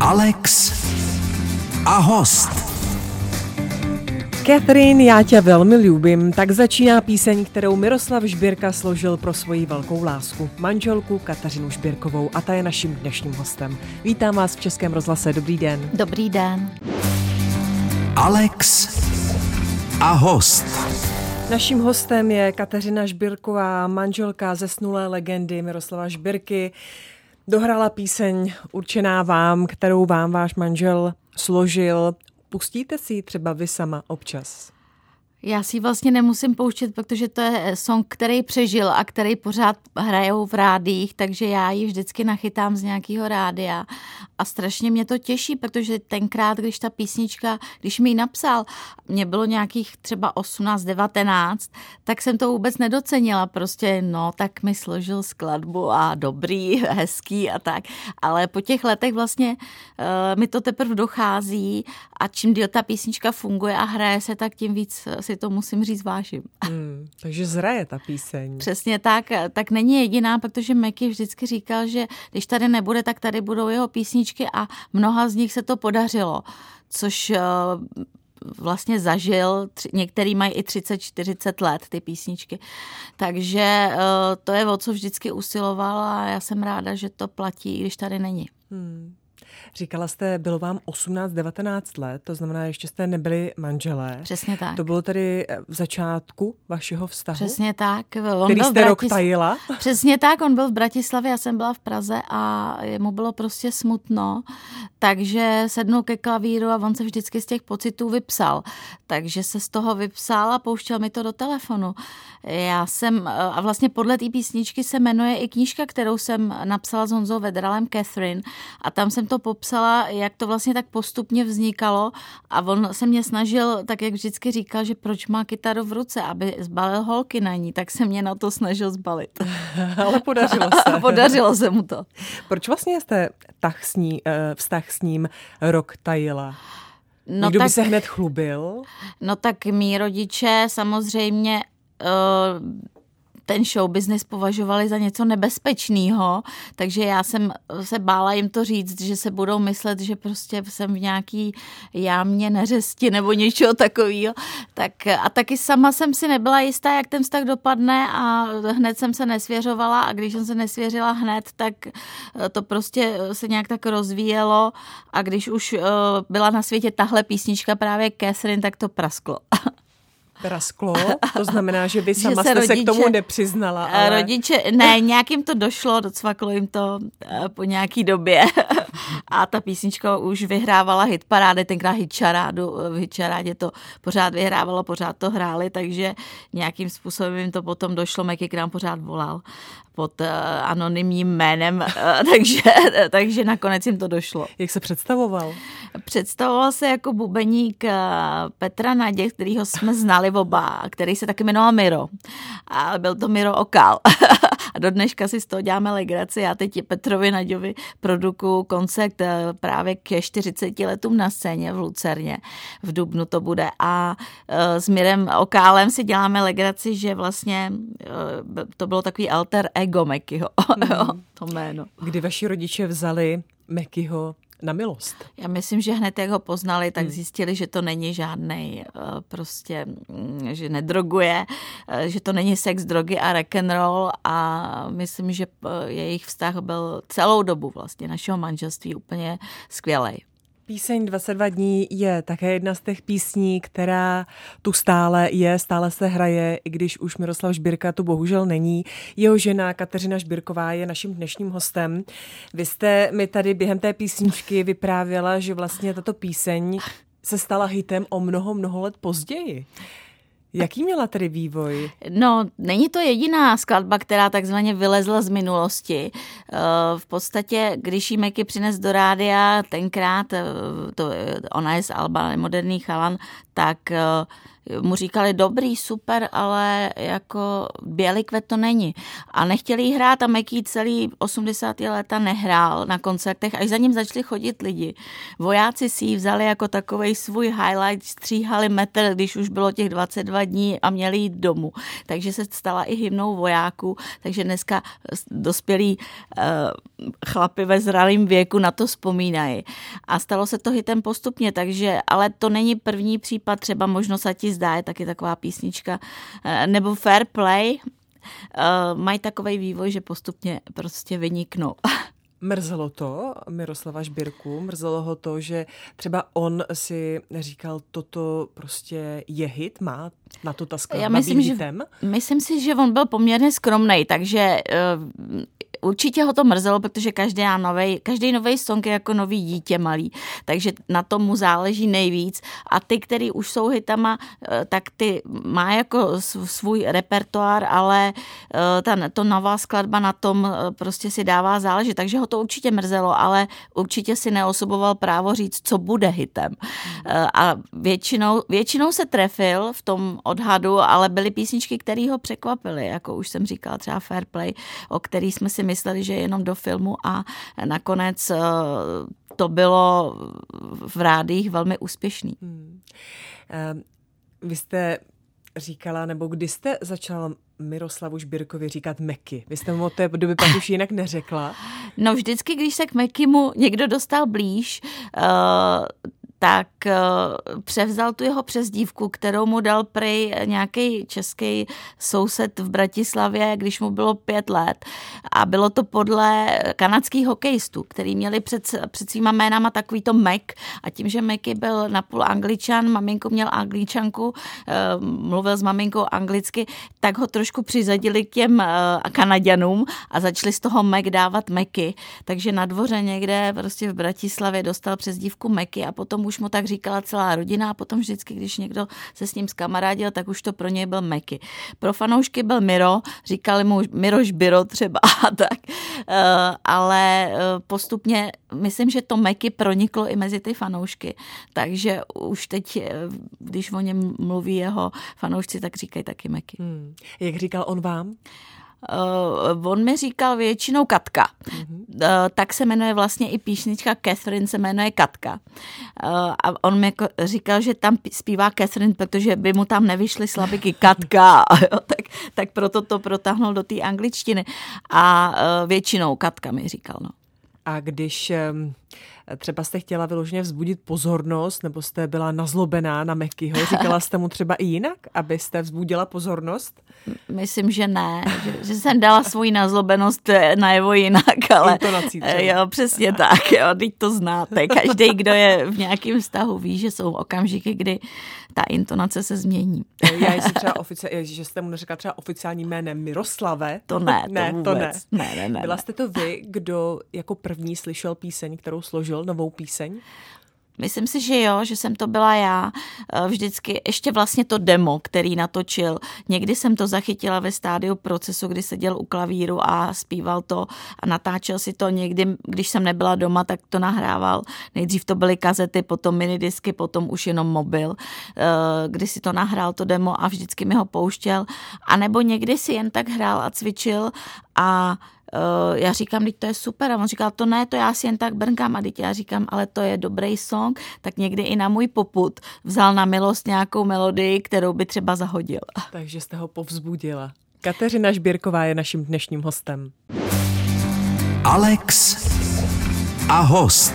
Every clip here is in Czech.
Alex a host. Catherine, já tě velmi ljubím, tak začíná píseň, kterou Miroslav Žbírka složil pro svoji velkou lásku, manželku Kateřinu Žbírkovou a ta je naším dnešním hostem. Vítám vás v Českém rozhlase, dobrý den. Dobrý den. Alex a host. Naším hostem je Kateřina Žbírková, manželka zesnulé legendy Miroslava Žbírky. Dohrála píseň určená vám, kterou vám váš manžel složil. Pustíte si ji třeba vy sama občas? Já si vlastně nemusím pouštět, protože to je song, který přežil a který pořád hrajou v rádích, takže já ji vždycky nachytám z nějakého rádia. A strašně mě to těší, protože tenkrát, když ta písnička, když mi ji napsal, mě bylo nějakých třeba 18, 19, tak jsem to vůbec nedocenila, prostě no, tak mi složil skladbu a dobrý, hezký a tak, ale po těch letech vlastně uh, mi to teprve dochází a čím díl ta písnička funguje a hraje se, tak tím víc si to musím říct vážím. Hmm, takže zraje ta píseň. Přesně tak, tak není jediná, protože Meky vždycky říkal, že když tady nebude, tak tady budou jeho písničky a mnoha z nich se to podařilo, což eh, vlastně zažil, některý mají i 30-40 let ty písničky. Takže eh, to je o co vždycky usiloval a já jsem ráda, že to platí, když tady není. Hmm. Říkala jste, bylo vám 18-19 let, to znamená, ještě jste nebyli manželé. Přesně tak. To bylo tedy eh, v začátku vašeho vztahu? Přesně tak. On který jste Bratis... rok tajila? Přesně tak, on byl v Bratislavě, já jsem byla v Praze a mu bylo prostě smutno, takže sednul ke klavíru a on se vždycky z těch pocitů vypsal. Takže se z toho vypsal a pouštěl mi to do telefonu. Já jsem, eh, a vlastně podle té písničky se jmenuje i knížka, kterou jsem napsala s Honzou Vedralem Catherine a tam jsem to popsala, jak to vlastně tak postupně vznikalo a on se mě snažil, tak jak vždycky říkal, že proč má kytaru v ruce, aby zbalil holky na ní, tak se mě na to snažil zbalit. Ale podařilo se. podařilo se mu to. Proč vlastně jste tak s ní, eh, vztah s ním rok tajila? No Někdo tak, by se hned chlubil? No tak mý rodiče samozřejmě uh, ten show business považovali za něco nebezpečného, takže já jsem se bála jim to říct, že se budou myslet, že prostě jsem v nějaký jámě neřesti nebo něčeho takového. Tak, a taky sama jsem si nebyla jistá, jak ten vztah dopadne a hned jsem se nesvěřovala a když jsem se nesvěřila hned, tak to prostě se nějak tak rozvíjelo a když už eh, byla na světě tahle písnička právě Catherine, tak to prasklo. prasklo, to znamená, že vy sama že se jste rodiče, se k tomu nepřiznala. Eh, ale... Rodiče, ne, nějakým to došlo, docvaklo jim to eh, po nějaký době a ta písnička už vyhrávala hit parády, tenkrát hitčarádu, v hitčarádě to pořád vyhrávalo, pořád to hráli, takže nějakým způsobem jim to potom došlo, Meky k nám pořád volal pod uh, anonymním jménem, takže, takže nakonec jim to došlo. Jak se představoval? Představoval se jako bubeník Petra Nadě, kterýho jsme znali oba, který se taky jmenoval Miro. A byl to Miro Okal. a do dneška si z toho děláme legraci. Já teď Petrovi Naďovi produkuju koncert právě ke 40 letům na scéně v Lucerně. V Dubnu to bude. A s Mirem Okálem si děláme legraci, že vlastně to bylo takový alter ego Mekyho, mm. to jméno. Kdy vaši rodiče vzali Mekyho na milost? Já myslím, že hned jak ho poznali, tak hmm. zjistili, že to není žádný eh, prostě, mm, že nedroguje, eh, že to není sex, drogy a rock and roll a myslím, že eh, jejich vztah byl celou dobu vlastně našeho manželství úplně skvělej. Píseň 22 dní je také jedna z těch písní, která tu stále je, stále se hraje, i když už Miroslav Žbírka tu bohužel není. Jeho žena Kateřina Žbírková je naším dnešním hostem. Vy jste mi tady během té písničky vyprávěla, že vlastně tato píseň se stala hitem o mnoho, mnoho let později. Jaký měla tedy vývoj? No, není to jediná skladba, která takzvaně vylezla z minulosti. Eh, v podstatě, když jí Meky přines do rádia, tenkrát, eh, to, ona je z Alba, moderní chalan, tak mu říkali dobrý, super, ale jako Bělý kvet to není. A nechtěli jí hrát a Meky celý 80. léta nehrál na koncertech, až za ním začali chodit lidi. Vojáci si ji vzali jako takový svůj highlight, stříhali metr, když už bylo těch 22 dní a měli jít domů. Takže se stala i hymnou vojáků, takže dneska dospělí uh, chlapi ve zralém věku na to vzpomínají. A stalo se to hitem postupně, takže, ale to není první případ, třeba možnost a ti zdá je taky taková písnička, eh, nebo Fair Play, eh, mají takový vývoj, že postupně prostě vyniknou. Mrzelo to Miroslava Žbirku, mrzelo ho to, že třeba on si říkal, toto prostě je hit, má na to ta skladba Já myslím, že, myslím si, že on byl poměrně skromný, takže uh, určitě ho to mrzelo, protože každý nový, každý nový song je jako nový dítě malý, takže na tom mu záleží nejvíc. A ty, který už jsou hitama, eh, tak ty má jako svůj repertoár, ale eh, ta, to nová skladba na tom prostě si dává záležet, takže ho to určitě mrzelo, ale určitě si neosoboval právo říct, co bude hitem. A většinou, většinou se trefil v tom odhadu, ale byly písničky, které ho překvapily, jako už jsem říkala, třeba Fair Play, o který jsme si mysleli, že je jenom do filmu a nakonec eh, to bylo v rádích velmi úspěšný. Hmm. Uh, vy jste říkala, nebo kdy jste začala Miroslavu Žbirkovi říkat Meky? Vy jste mu od té doby pak už jinak neřekla? No vždycky, když se k Mekimu někdo dostal blíž, uh, tak eh, převzal tu jeho přezdívku, kterou mu dal prej nějaký český soused v Bratislavě, když mu bylo pět let. A bylo to podle kanadských hokejistů, který měli před, před svýma jménama takový to Mac. A tím, že Macy byl napůl angličan, maminko měl angličanku, eh, mluvil s maminkou anglicky, tak ho trošku přizadili k těm eh, Kanaděnům a začali z toho Mac dávat Meky. Takže na dvoře někde prostě v Bratislavě dostal přezdívku Meky a potom už mu tak říkala celá rodina a potom vždycky, když někdo se s ním zkamarádil, tak už to pro něj byl Meky. Pro fanoušky byl Miro, říkali mu Miroš Biro třeba a tak, eh, ale eh, postupně myslím, že to Meky proniklo i mezi ty fanoušky, takže už teď, eh, když o něm mluví jeho fanoušci, tak říkají taky Meky. Hmm. Jak říkal on vám? Uh, on mi říkal většinou Katka. Uh-huh. Uh, tak se jmenuje vlastně i píšnička Catherine se jmenuje Katka. Uh, a on mi jako říkal, že tam zpívá Catherine, protože by mu tam nevyšly slabiky Katka, jo, tak, tak proto to protáhnul do té angličtiny. A uh, většinou Katka mi říkal, no. A když um třeba jste chtěla vyloženě vzbudit pozornost, nebo jste byla nazlobená na Mekyho, říkala jste mu třeba i jinak, abyste vzbudila pozornost? Myslím, že ne, že, že jsem dala svoji nazlobenost eh, najevo jinak, ale Intonací třeba. jo, přesně tak, jo, teď to znáte. Každý, kdo je v nějakém vztahu, ví, že jsou okamžiky, kdy ta intonace se změní. Já jestli třeba ofici- že jste mu neřekla třeba oficiální jménem Miroslave. To ne, to ne, vůbec. to ne. ne, ne, ne Byla jste to vy, kdo jako první slyšel píseň, kterou složil, novou píseň? Myslím si, že jo, že jsem to byla já. Eh, vždycky ještě vlastně to demo, který natočil. Někdy jsem to zachytila ve stádiu procesu, kdy seděl u klavíru a zpíval to a natáčel si to někdy, když jsem nebyla doma, tak to nahrával. Nejdřív to byly kazety, potom minidisky, potom už jenom mobil, eh, kdy si to nahrál to demo a vždycky mi ho pouštěl. A nebo někdy si jen tak hrál a cvičil a já říkám, teď to je super. A on říkal, to ne, to já si jen tak brnkám. A teď já říkám, ale to je dobrý song. Tak někdy i na můj poput vzal na milost nějakou melodii, kterou by třeba zahodil. Takže jste ho povzbudila. Kateřina Žbírková je naším dnešním hostem. Alex a host.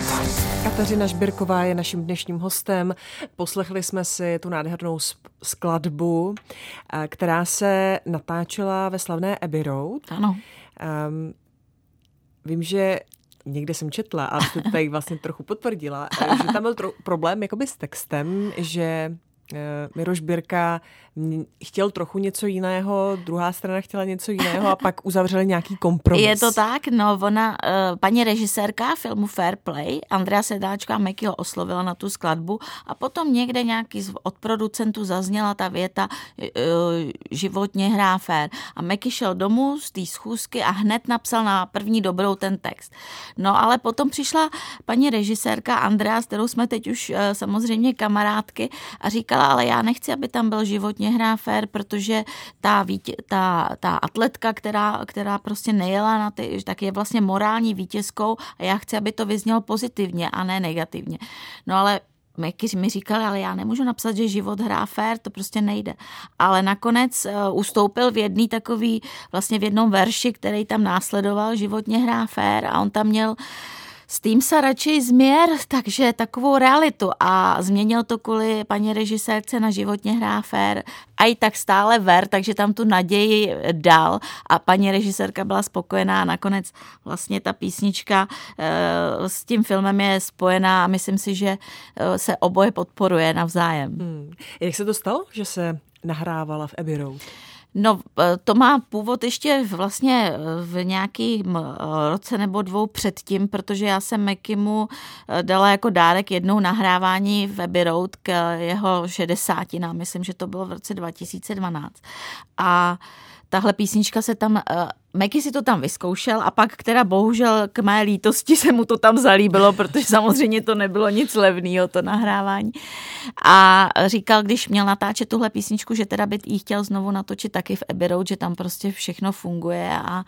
Kateřina Žbirková je naším dnešním hostem. Poslechli jsme si tu nádhernou skladbu, eh, která se natáčela ve slavné Abbey Road. Ano. Um, vím, že někde jsem četla a to tady vlastně trochu potvrdila, že tam byl tro- problém jakoby s textem, že Miroš Birka chtěl trochu něco jiného, druhá strana chtěla něco jiného a pak uzavřeli nějaký kompromis. Je to tak, no ona, eh, paní režisérka filmu Fair Play, Andrea Sedáčka Meky ho oslovila na tu skladbu a potom někde nějaký od producentů zazněla ta věta eh, životně hrá fair. A Meky šel domů z té schůzky a hned napsal na první dobrou ten text. No ale potom přišla paní režisérka Andrea, s kterou jsme teď už samozřejmě kamarádky a říká, říkala, ale já nechci, aby tam byl životně hrá fér, protože ta, vítě, ta, ta atletka, která, která prostě nejela na ty, tak je vlastně morální vítězkou a já chci, aby to vyznělo pozitivně a ne negativně. No ale Meky mi říkali, ale já nemůžu napsat, že život hrá fér, to prostě nejde. Ale nakonec uh, ustoupil v jedný takový, vlastně v jednom verši, který tam následoval, životně hrá fér a on tam měl uh, s tím se radši změr, takže takovou realitu a změnil to kvůli paní režisérce na životně hrá fér a i tak stále ver, takže tam tu naději dal a paní režisérka byla spokojená a nakonec vlastně ta písnička e, s tím filmem je spojená a myslím si, že e, se oboje podporuje navzájem. Hmm. Jak se to stalo, že se nahrávala v Abbey Road? No, e, to má původ ještě vlastně e, v nějakým e, roce nebo dvou předtím, protože já jsem Mekimu dala jako dárek jednou nahrávání v Abbey Road k jeho šedesátinám. Myslím, že to bylo v roce 2012. A tahle písnička se tam, uh, Meky si to tam vyzkoušel a pak, která bohužel k mé lítosti se mu to tam zalíbilo, protože samozřejmě to nebylo nic levného, to nahrávání. A říkal, když měl natáčet tuhle písničku, že teda by jí chtěl znovu natočit taky v Abbey Road, že tam prostě všechno funguje a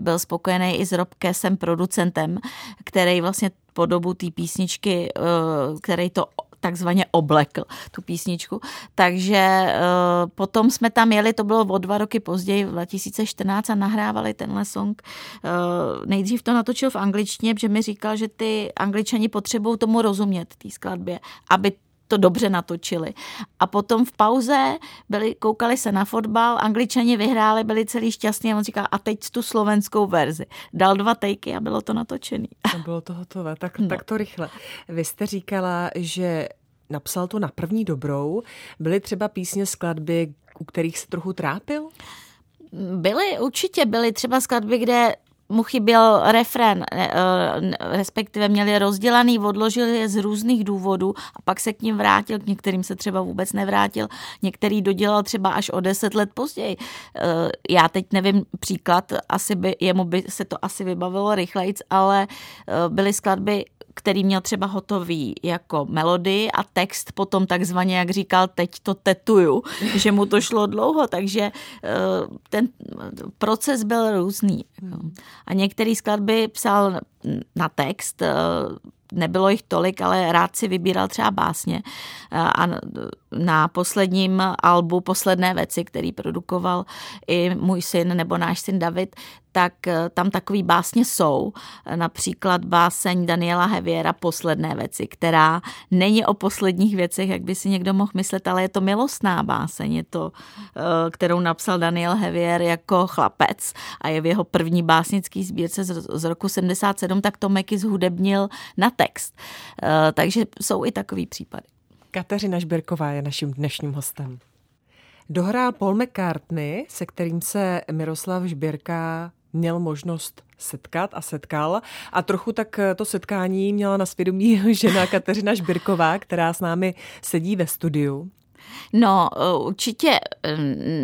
byl spokojený i s Robkesem, producentem, který vlastně po dobu té písničky, eh, který to takzvaně oblekl tu písničku. Takže uh, potom jsme tam jeli, to bylo o dva roky později, v 2014 a nahrávali tenhle song. Uh, nejdřív to natočil v angličtině, protože mi říkal, že ty angličani potřebují tomu rozumět, té skladbě, aby to dobře natočili. A potom v pauze byli, koukali se na fotbal, angličani vyhráli, byli celý šťastní a on říkal, a teď tu slovenskou verzi. Dal dva tejky a bylo to natočený. A bylo to hotové, tak, no. tak to rychle. Vy jste říkala, že napsal to na první dobrou. Byly třeba písně, skladby, u kterých se trochu trápil? Byly, určitě byly třeba skladby, kde mu chyběl refren, eh, respektive měli rozdělaný, odložili je z různých důvodů a pak se k ním vrátil, k některým se třeba vůbec nevrátil, některý dodělal třeba až o deset let později. Eh, já teď nevím příklad, asi by, jemu by se to asi vybavilo rychlejc, ale eh, byly skladby který měl třeba hotový jako melodii a text potom takzvaně, jak říkal, teď to tetuju, že mu to šlo dlouho, takže ten proces byl různý. A některé skladby psal na text, eh, nebylo jich tolik, ale rád si vybíral třeba básně. A na posledním albu Posledné věci, který produkoval i můj syn nebo náš syn David, tak eh, tam takový básně jsou. Například báseň Daniela Heviera Posledné věci, která není o posledních věcech, jak by si někdo mohl myslet, ale je to milostná báseň, je to, eh, kterou napsal Daniel Hevier jako chlapec a je v jeho první básnický sbírce z roku 77, tak to Meky zhudebnil na text. Eh, takže jsou i takový případy. Kateřina Žbirková je naším dnešním hostem. Dohrál Paul McCartney, se kterým se Miroslav Žbírka měl možnost setkat a setkal. A trochu tak to setkání měla na svědomí žena Kateřina Žbirková, která s námi sedí ve studiu. No, určitě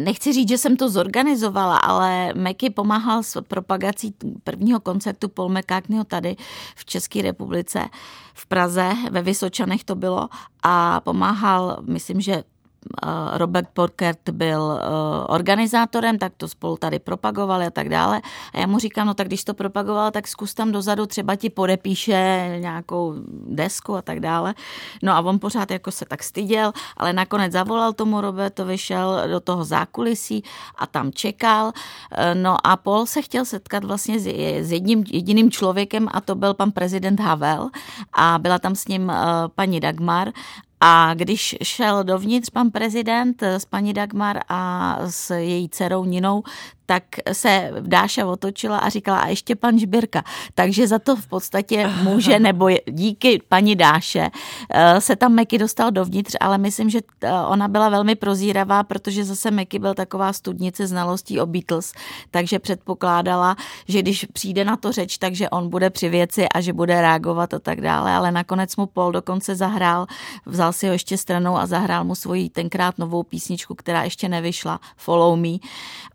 nechci říct, že jsem to zorganizovala, ale Meky pomáhal s propagací prvního koncertu Paul McCartneyho tady v České republice v Praze, ve Vysočanech to bylo a pomáhal, myslím, že Eh, Robert Porkert byl eh, organizátorem, tak to spolu tady propagovali a tak dále. A já mu říkám, no tak když to propagoval, tak zkus tam dozadu, třeba ti podepíše nějakou desku a tak dále. No a on pořád jako se tak styděl, ale nakonec zavolal tomu Robertovi, šel do toho zákulisí a tam čekal. Eh, no a Paul se chtěl setkat vlastně s jedním jediným člověkem a to byl pan prezident Havel a byla tam s ním paní Dagmar a když šel dovnitř pan prezident s paní Dagmar a s její dcerou Ninou, tak se Dáša otočila a říkala, a ještě pan Žbirka. Takže za to v podstatě může, nebo díky paní Dáše eh, se tam Meky dostal dovnitř, ale myslím, že eh, ona byla velmi prozíravá, protože zase Meky byl taková studnice znalostí o Beatles, takže předpokládala, že když přijde na to řeč, takže on bude při věci a že bude reagovat a tak dále, ale nakonec mu Paul dokonce zahrál, vzal si ho ještě stranou a zahrál mu svoji tenkrát novou písničku, která ještě nevyšla, Follow Me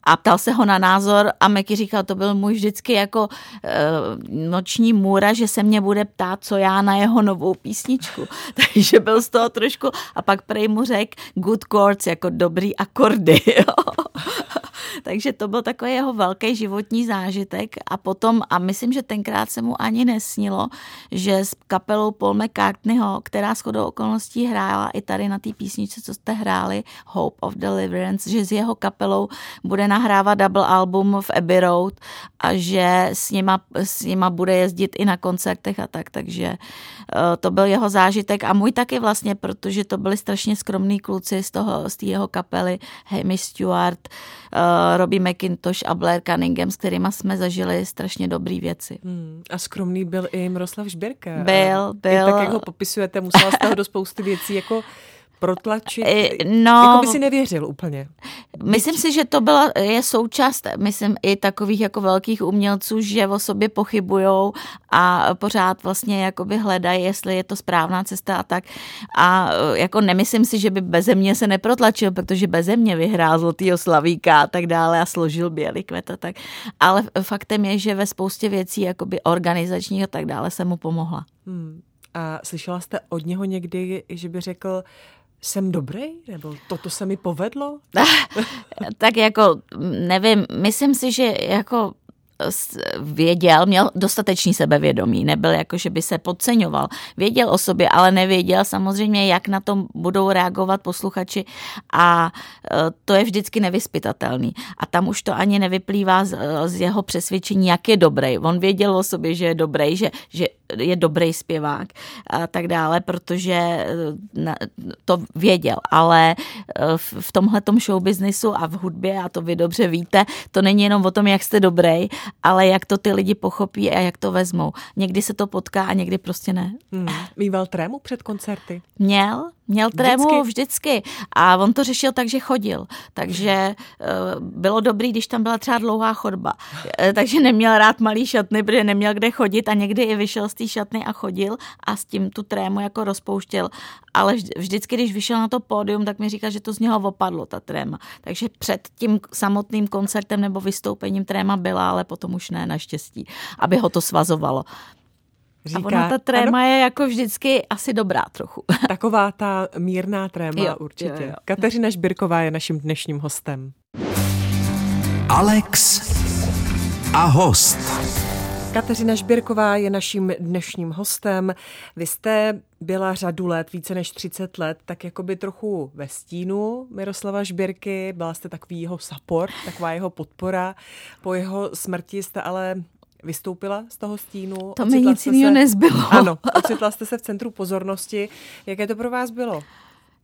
a ptal se ho na názor a Meky říkal, to byl můj vždycky jako e, noční můra, že se mě bude ptát, co já na jeho novou písničku. Takže byl z toho trošku a pak prej mu řekl good chords, jako dobrý akordy. Takže to byl takový jeho velký životní zážitek. A potom, a myslím, že tenkrát se mu ani nesnilo, že s kapelou Paul McCartneyho, která shodou okolností hrála i tady na té písničce, co jste hráli, Hope of Deliverance, že s jeho kapelou bude nahrávat double album v Abbey Road a že s nima, s nima bude jezdit i na koncertech a tak, takže to byl jeho zážitek a můj taky vlastně, protože to byli strašně skromní kluci z toho, z té jeho kapely, Hemi Stewart, uh, Robbie McIntosh a Blair Cunningham, s kterými jsme zažili strašně dobré věci. Hmm. A skromný byl i Miroslav Žběrka. Byl, byl. I tak, jak ho popisujete, musela jste ho do spousty věcí jako protlačit? No, jako by si nevěřil úplně. Myslím si, že to byla, je součást, myslím, i takových jako velkých umělců, že o sobě pochybujou a pořád vlastně jakoby hledají, jestli je to správná cesta a tak. A jako nemyslím si, že by beze mě se neprotlačil, protože beze mě vyhrál Zlatýho Slavíka a tak dále a složil Bělý kvet a tak. Ale faktem je, že ve spoustě věcí jakoby organizačních a tak dále se mu pomohla. Hmm. A slyšela jste od něho někdy, že by řekl, jsem dobrý? Nebo toto se mi povedlo? tak jako, nevím, myslím si, že jako věděl, měl dostatečný sebevědomí, nebyl jako, že by se podceňoval. Věděl o sobě, ale nevěděl samozřejmě, jak na tom budou reagovat posluchači a e, to je vždycky nevyspytatelný. A tam už to ani nevyplývá z, z jeho přesvědčení, jak je dobrý. On věděl o sobě, že je dobrý, že, že je dobrý zpěvák a tak dále, protože eh, to věděl, ale v tomhle show businessu a v hudbě, a to vy dobře víte, to není jenom o tom, jak jste dobrý, ale jak to ty lidi pochopí a jak to vezmou. Někdy se to potká a někdy prostě ne. Hmm. Mýval trému před koncerty? Měl, Měl trému vždycky. vždycky a on to řešil tak, že chodil. Takže uh, bylo dobrý, když tam byla třeba dlouhá chodba. Uh, takže neměl rád malý šatny, protože neměl kde chodit a někdy i vyšel z té šatny a chodil a s tím tu trému jako rozpouštěl. Ale vždycky, když vyšel na to pódium, tak mi říkal, že to z něho opadlo, ta tréma. Takže před tím samotným koncertem nebo vystoupením tréma byla, ale potom už ne, naštěstí, aby ho to svazovalo. Říká, a ona ta tréma ano, je jako vždycky asi dobrá trochu. Taková ta mírná tréma jo, určitě. Jo, jo. Kateřina Žbirková je naším dnešním hostem. Alex a host. Kateřina Žbirková je naším dnešním hostem. Vy jste byla řadu let, více než 30 let, tak jako by trochu ve stínu Miroslava Žbirky. Byla jste takový jeho support, taková jeho podpora. Po jeho smrti jste ale vystoupila z toho stínu. To mi nic jiného nezbylo. Ano, ocitla jste se v centru pozornosti. Jaké to pro vás bylo?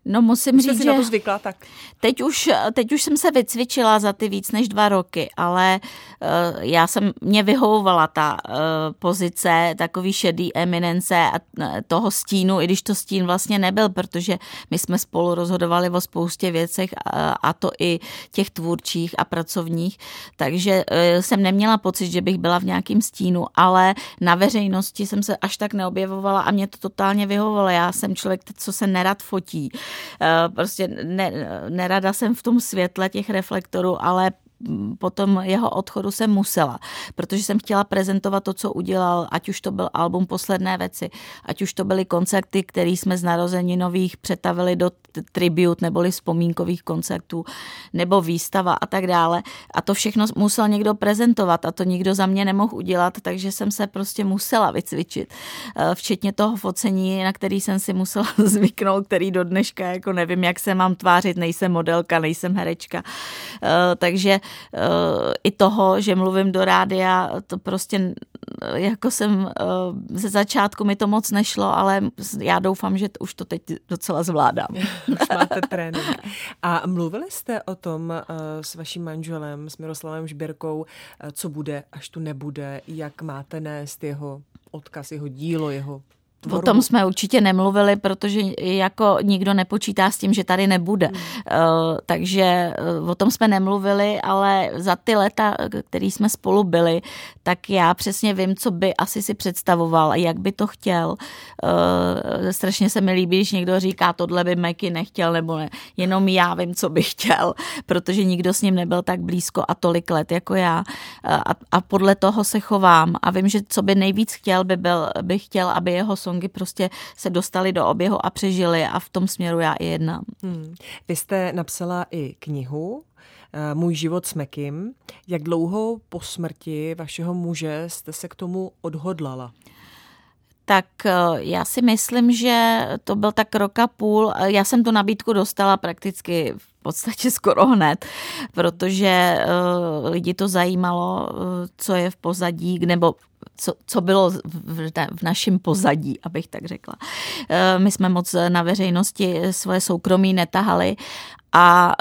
No musím říct, si že na to zvykla, tak. Teď, už, teď už jsem se vycvičila za ty víc než dva roky, ale uh, já jsem, mě vyhovovala ta uh, pozice takový šedý eminence a uh, toho stínu, i když to stín vlastně nebyl, protože my jsme spolu rozhodovali o spoustě věcech a, a to i těch tvůrčích a pracovních, takže uh, jsem neměla pocit, že bych byla v nějakém stínu, ale na veřejnosti jsem se až tak neobjevovala a mě to totálně vyhovovalo. Já jsem člověk, co se nerad fotí. Eh, prostě ne, nerada jsem v tom světle těch reflektorů, ale potom jeho odchodu jsem musela, protože jsem chtěla prezentovat to, co udělal, ať už to byl album Posledné věci, ať už to byly koncerty, které jsme z nových přetavili do tribut neboli vzpomínkových koncertů, nebo výstava a tak dále. A to všechno musel někdo prezentovat a to nikdo za mě nemohl udělat, takže jsem se prostě musela vycvičit. Eh, včetně toho focení, na který jsem si musela zvyknout, který do dneška jako nevím, jak se mám tvářit, nejsem modelka, nejsem herečka. Eh, takže i toho, že mluvím do rádia, to prostě jako jsem ze začátku mi to moc nešlo, ale já doufám, že už to teď docela zvládám. už máte trénink. A mluvili jste o tom s vaším manželem, s Miroslavem Žběrkou, co bude, až tu nebude, jak máte nést jeho odkaz, jeho dílo, jeho O tom jsme určitě nemluvili, protože jako nikdo nepočítá s tím, že tady nebude. Hmm. Uh, takže uh, o tom jsme nemluvili, ale za ty leta, který jsme spolu byli, tak já přesně vím, co by asi si představoval a jak by to chtěl. Uh, strašně se mi líbí, když někdo říká, tohle by Meky nechtěl nebo ne. Jenom já vím, co by chtěl, protože nikdo s ním nebyl tak blízko a tolik let jako já. A, a podle toho se chovám a vím, že co by nejvíc chtěl, by, byl, by chtěl, aby jeho songy prostě se dostaly do oběhu a přežily a v tom směru já i jednám. Hmm. Vy jste napsala i knihu eh, Můj život s Mekim. Jak dlouho po smrti vašeho muže jste se k tomu odhodlala? Tak eh, já si myslím, že to byl tak roka půl. Já jsem tu nabídku dostala prakticky v podstatě skoro hned, protože uh, lidi to zajímalo, co je v pozadí, nebo co, co bylo v, v našem pozadí, abych tak řekla. My jsme moc na veřejnosti svoje soukromí netahali a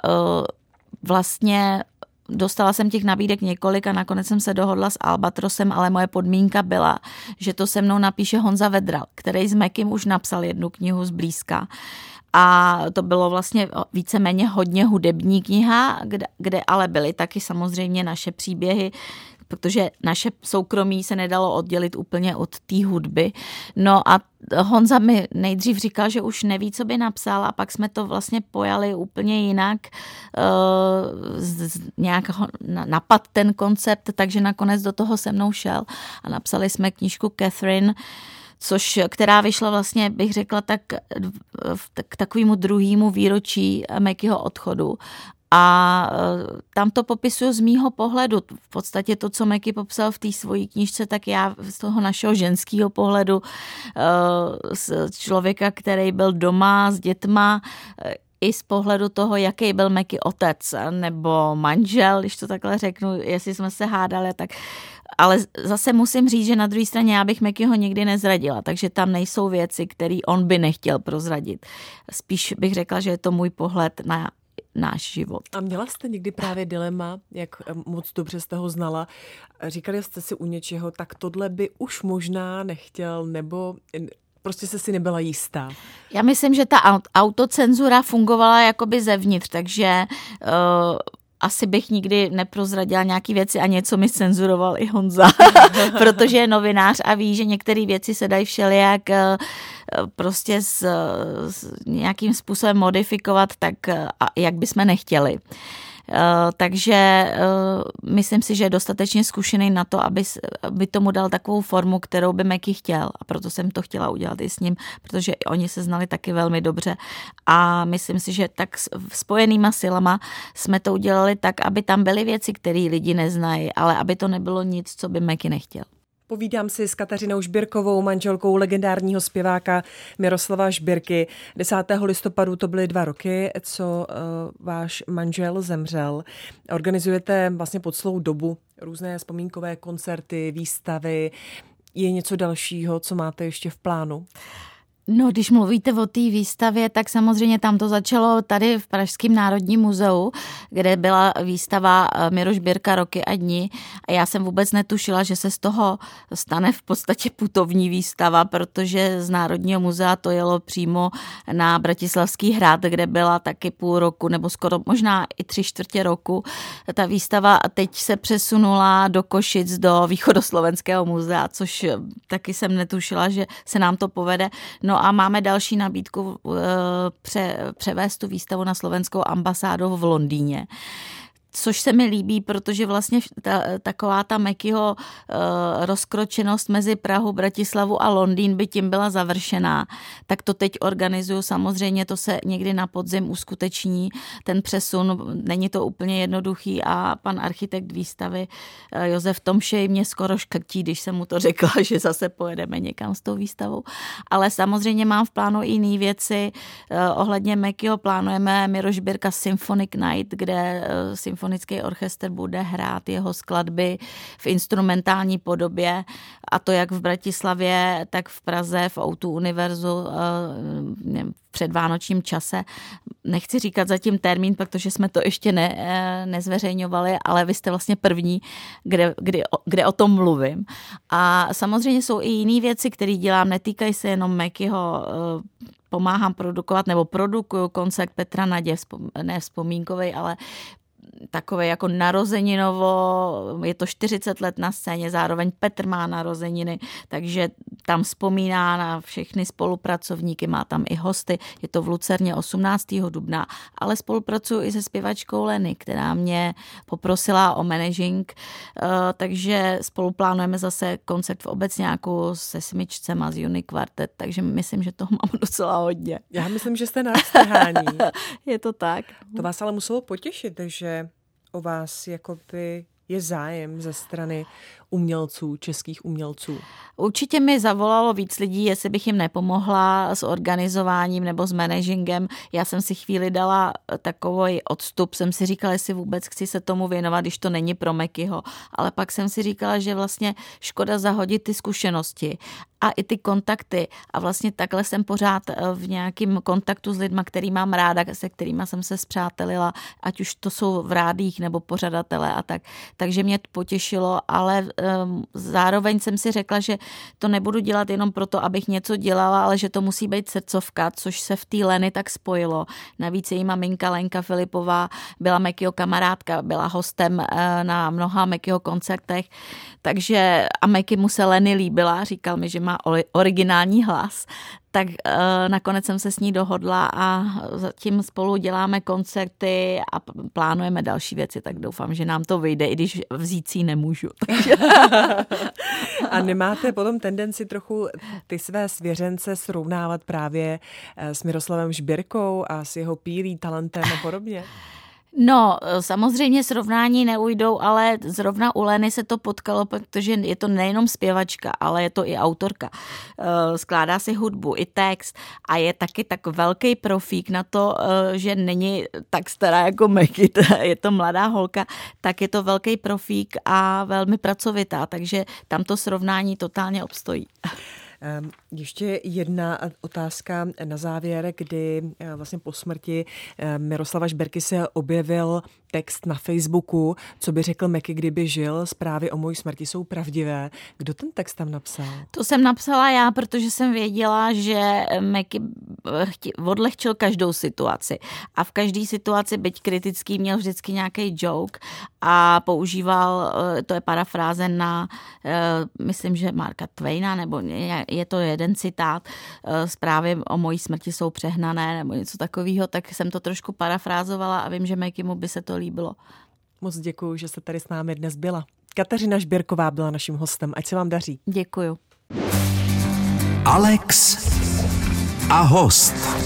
vlastně Dostala jsem těch nabídek několik a nakonec jsem se dohodla s Albatrosem, ale moje podmínka byla, že to se mnou napíše Honza Vedral, který s Mekim už napsal jednu knihu zblízka. A to bylo vlastně víceméně hodně hudební kniha, kde, kde ale byly taky samozřejmě naše příběhy, protože naše soukromí se nedalo oddělit úplně od té hudby. No a Honza mi nejdřív říkal, že už neví, co by napsal a pak jsme to vlastně pojali úplně jinak. Z, nějak napad ten koncept, takže nakonec do toho se mnou šel a napsali jsme knížku Catherine, což, která vyšla vlastně, bych řekla, tak k takovému druhému výročí Mekyho odchodu. A e, tam to popisuju z mýho pohledu. V podstatě to, co Meky popsal v té svojí knižce, tak já z toho našeho ženského pohledu, e, z člověka, který byl doma s dětma, e, i z pohledu toho, jaký byl Meky otec nebo manžel, když to takhle řeknu, jestli jsme se hádali, tak ale zase musím říct, že na druhé straně já bych Mekyho nikdy nezradila, takže tam nejsou věci, které on by nechtěl prozradit. Spíš bych řekla, že je to můj pohled na náš život. A měla jste někdy právě dilema, jak eh, moc dobře jste ho znala? Říkali jste si u něčeho, tak tohle by už možná nechtěl, nebo prostě se si nebyla jistá. Já myslím, že ta autocenzura fungovala jakoby zevnitř, takže uh, asi bych nikdy neprozradila nějaký věci a něco mi cenzuroval i Honza, protože je novinář a ví, že některé věci se dají všelijak uh, prostě s, s nějakým způsobem modifikovat, tak a jak bychom nechtěli. Eh, takže eh, myslím si, že je dostatečně zkušený na to, aby, aby tomu dal takovou formu, kterou by Meky chtěl. A proto jsem to chtěla udělat i s ním, protože oni se znali taky velmi dobře. A myslím si, že tak spojenýma silama jsme to udělali tak, aby tam byly věci, které lidi neznají, ale aby to nebylo nic, co by Meky nechtěl. Povídám si s Kateřinou Žbirkovou, manželkou legendárního zpěváka Miroslava Žbirky. 10. listopadu to byly dva roky, co uh, váš manžel zemřel. Organizujete vlastně po celou dobu různé vzpomínkové koncerty, výstavy. Je něco dalšího, co máte ještě v plánu? No, když mluvíte o té výstavě, tak samozřejmě tam to začalo tady v Pražském národním muzeu, kde byla výstava eh, Miroš Birka roky a dní a já jsem vůbec netušila, že se z toho stane v podstatě putovní výstava, protože z Národního muzea to jelo přímo na Bratislavský hrad, kde byla taky půl roku nebo skoro možná i tři čtvrtě roku. Ta výstava teď se přesunula do Košic, do východoslovenského muzea, což eh, taky jsem netušila, že se nám to povede. No No a máme další nabídku eh, pře, převést tu výstavu na slovenskou ambasádu v Londýně což se mi líbí, protože vlastně ta, taková ta Mekyho uh, rozkročenost mezi Prahu, Bratislavu a Londýn by tím byla završená. Tak to teď organizuju. Samozřejmě to se někdy na podzim uskuteční, ten přesun. Není to úplně jednoduchý a pan architekt výstavy uh, Josef Tomšej mě skoro škrtí, když jsem mu to řekla, že zase pojedeme někam s tou výstavou. Ale samozřejmě mám v plánu i jiné věci. Uh, ohledně Mekyho plánujeme Miroš Birka Symphonic Night, kde uh, symfonický orchestr bude hrát jeho skladby v instrumentální podobě a to jak v Bratislavě, tak v Praze, v Outu Univerzu v předvánočním čase. Nechci říkat zatím termín, protože jsme to ještě ne, nezveřejňovali, ale vy jste vlastně první, kde, kde, kde o tom mluvím. A samozřejmě jsou i jiné věci, které dělám, netýkají se jenom Mekyho pomáhám produkovat nebo produkuju koncert Petra Nadě, ne vzpomínkový, ale takové jako narozeninovo, je to 40 let na scéně, zároveň Petr má narozeniny, takže tam vzpomíná na všechny spolupracovníky, má tam i hosty, je to v Lucerně 18. dubna, ale spolupracuju i se zpěvačkou Leny, která mě poprosila o managing, eh, takže spoluplánujeme zase koncert v Obecňáku se Smyčcem a z Uni Quartet, takže myslím, že toho mám docela hodně. Já myslím, že jste na je to tak. To vás ale muselo potěšit, že o vás jakoby je zájem ze strany umělců, českých umělců? Určitě mi zavolalo víc lidí, jestli bych jim nepomohla s organizováním nebo s managingem. Já jsem si chvíli dala takový odstup, jsem si říkala, jestli vůbec chci se tomu věnovat, když to není pro Mekyho. Ale pak jsem si říkala, že vlastně škoda zahodit ty zkušenosti a i ty kontakty. A vlastně takhle jsem pořád eh, v nějakém kontaktu s lidmi, který mám ráda, se kterými jsem se zpřátelila, ať už to jsou v rádích nebo pořadatelé a tak. Takže mě to potěšilo, ale um, zároveň jsem si řekla, že to nebudu dělat jenom proto, abych něco dělala, ale že to musí být srdcovka, což se v té Leny tak spojilo. Navíc její maminka Lenka Filipová byla Mekyho kamarádka, byla hostem uh, na mnoha Mekyho koncertech, takže a Meky mu se Leny líbila, říkal mi, že má originální hlas, tak uh, nakonec jsem se s ní dohodla a zatím spolu děláme koncerty a plánujeme další věci, tak doufám, že nám to vyjde, i když vzít si nemůžu. a nemáte potom tendenci trochu ty své svěřence srovnávat právě eh, s Miroslavem Žbirkou a s jeho pílí, talentem a podobně? No, samozřejmě srovnání neujdou, ale zrovna u Leny se to potkalo, protože je to nejenom zpěvačka, ale je to i autorka. Eh, skládá si hudbu, i text a je taky tak velký profík na to, eh, že není tak stará jako Meky, je to mladá holka, tak je to velký profík a velmi pracovitá, takže tam to srovnání totálně obstojí. Ehm, ještě jedna otázka na závěr, kdy eh, vlastně po smrti eh, Miroslava Žberky se objevil text na Facebooku, co by řekl Meky, kdyby žil, zprávy o mojí smrti jsou pravdivé. Kdo ten text tam napsal? To jsem napsala já, protože jsem věděla, že Meky odlehčil každou situaci. A v každé situaci, byť kritický, měl vždycky nějaký joke a používal, eh, to je parafráze na, myslím, že Marka Twaina, nebo je to jeden citát, eh, zprávy o mojí smrti jsou přehnané nebo něco takového, tak jsem to trošku parafrázovala a vím, že Mekimu by se to líbilo. Moc děkuji, že jste tady s námi dnes byla. Kateřina Žběrková byla naším hostem. Ať se vám daří. Děkuju. Alex a host.